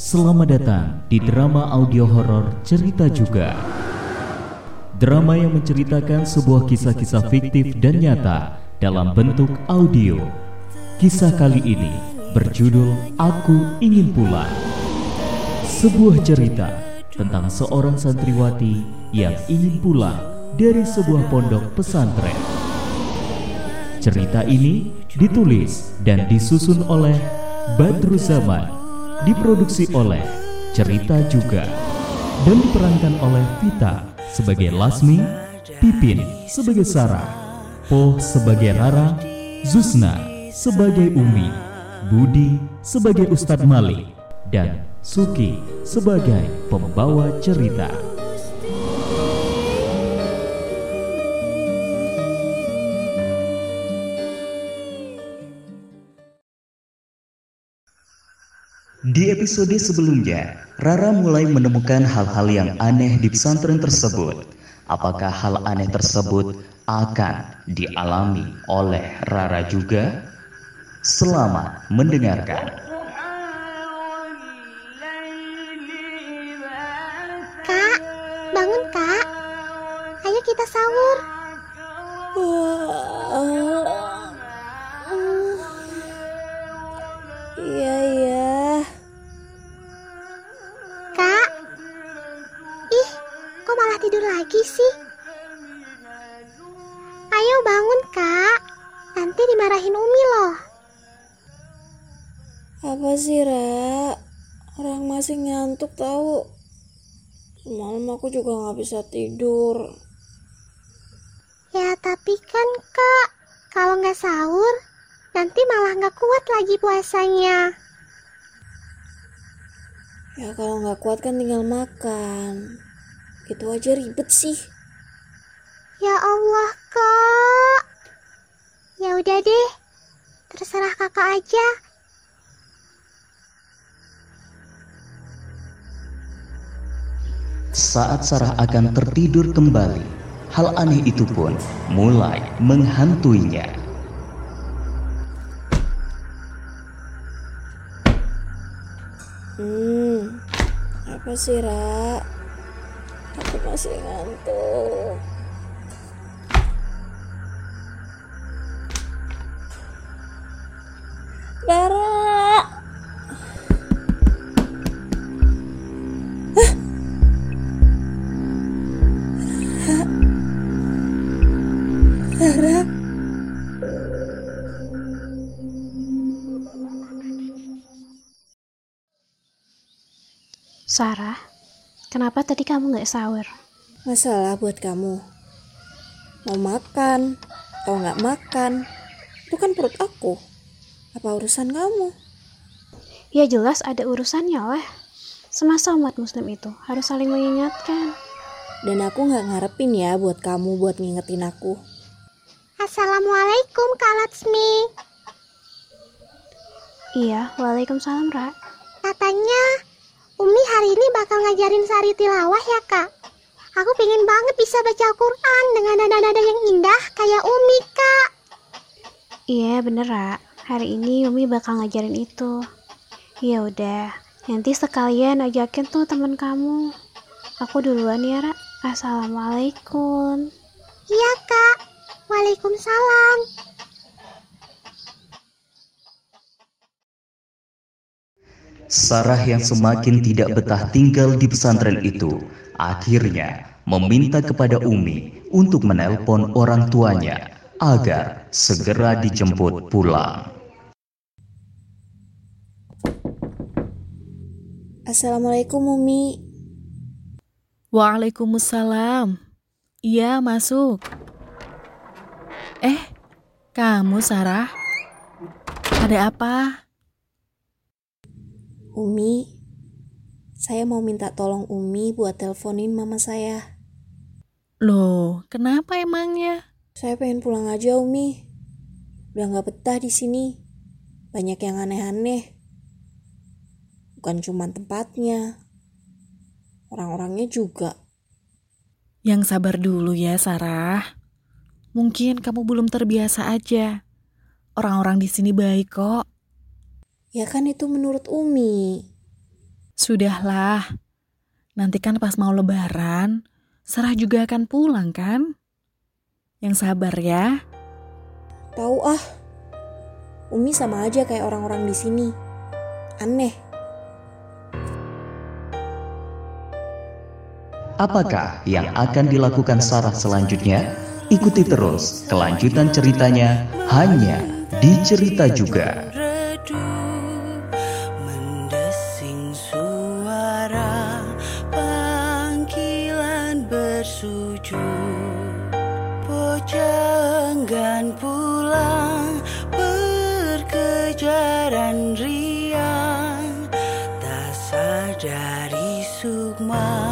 Selamat datang di drama audio horor Cerita Juga. Drama yang menceritakan sebuah kisah-kisah fiktif dan nyata dalam bentuk audio. Kisah kali ini berjudul Aku Ingin Pulang. Sebuah cerita tentang seorang santriwati yang ingin pulang dari sebuah pondok pesantren. Cerita ini ditulis dan disusun oleh Badru Zaman diproduksi oleh Cerita Juga dan diperankan oleh Vita sebagai Lasmi, Pipin sebagai Sarah, Po sebagai Rara, Zusna sebagai Umi, Budi sebagai Ustadz Malik, dan Suki sebagai pembawa cerita. Di episode sebelumnya, Rara mulai menemukan hal-hal yang aneh di pesantren tersebut. Apakah hal aneh tersebut akan dialami oleh Rara juga? Selamat mendengarkan. Kak, bangun kak. Ayo kita sahur. Bangun kak. Nanti dimarahin Umi loh. Apa sih, Ra? Orang masih ngantuk tahu. Malam aku juga nggak bisa tidur. Ya tapi kan kak, kalau nggak sahur, nanti malah nggak kuat lagi puasanya. Ya kalau nggak kuat kan tinggal makan. Gitu aja ribet sih. Ya Allah kak. Udah deh, terserah kakak aja. Saat Sarah akan tertidur kembali, hal aneh itu pun mulai menghantuinya. Hmm, apa sih, Ra? Aku masih ngantuk. Sarah, kenapa tadi kamu nggak sahur? Masalah buat kamu. Mau makan atau nggak makan, itu kan perut aku. Apa urusan kamu? Ya jelas ada urusannya lah. Semasa umat muslim itu harus saling mengingatkan. Dan aku nggak ngarepin ya buat kamu buat ngingetin aku. Assalamualaikum Kak Latsmi. Iya, waalaikumsalam Ra. Katanya Umi hari ini bakal ngajarin Sari tilawah ya kak. Aku pengen banget bisa baca Al-Quran dengan nada-nada yang indah kayak Umi kak. Iya bener Ra. Hari ini Umi bakal ngajarin itu. Ya udah, nanti sekalian ajakin tuh temen kamu. Aku duluan ya Ra. Assalamualaikum. Iya kak. Waalaikumsalam. Sarah yang semakin tidak betah tinggal di pesantren itu akhirnya meminta kepada Umi untuk menelpon orang tuanya agar segera dijemput pulang. Assalamualaikum Umi. Waalaikumsalam. Iya, masuk. Eh, kamu Sarah? Ada apa? Umi, saya mau minta tolong Umi buat teleponin mama saya. Loh, kenapa emangnya? Saya pengen pulang aja Umi. Udah nggak betah di sini. Banyak yang aneh-aneh. Bukan cuma tempatnya, orang-orangnya juga. Yang sabar dulu ya, Sarah. Mungkin kamu belum terbiasa aja. Orang-orang di sini baik kok. Ya kan itu menurut Umi. Sudahlah, nanti kan pas mau lebaran, Sarah juga akan pulang kan? Yang sabar ya. Tahu ah, Umi sama aja kayak orang-orang di sini. Aneh. Apakah yang akan dilakukan Sarah selanjutnya? Ikuti terus kelanjutan ceritanya hanya di cerita juga. sujud Pojanggan pulang Berkejaran riang. Tak sadari sukma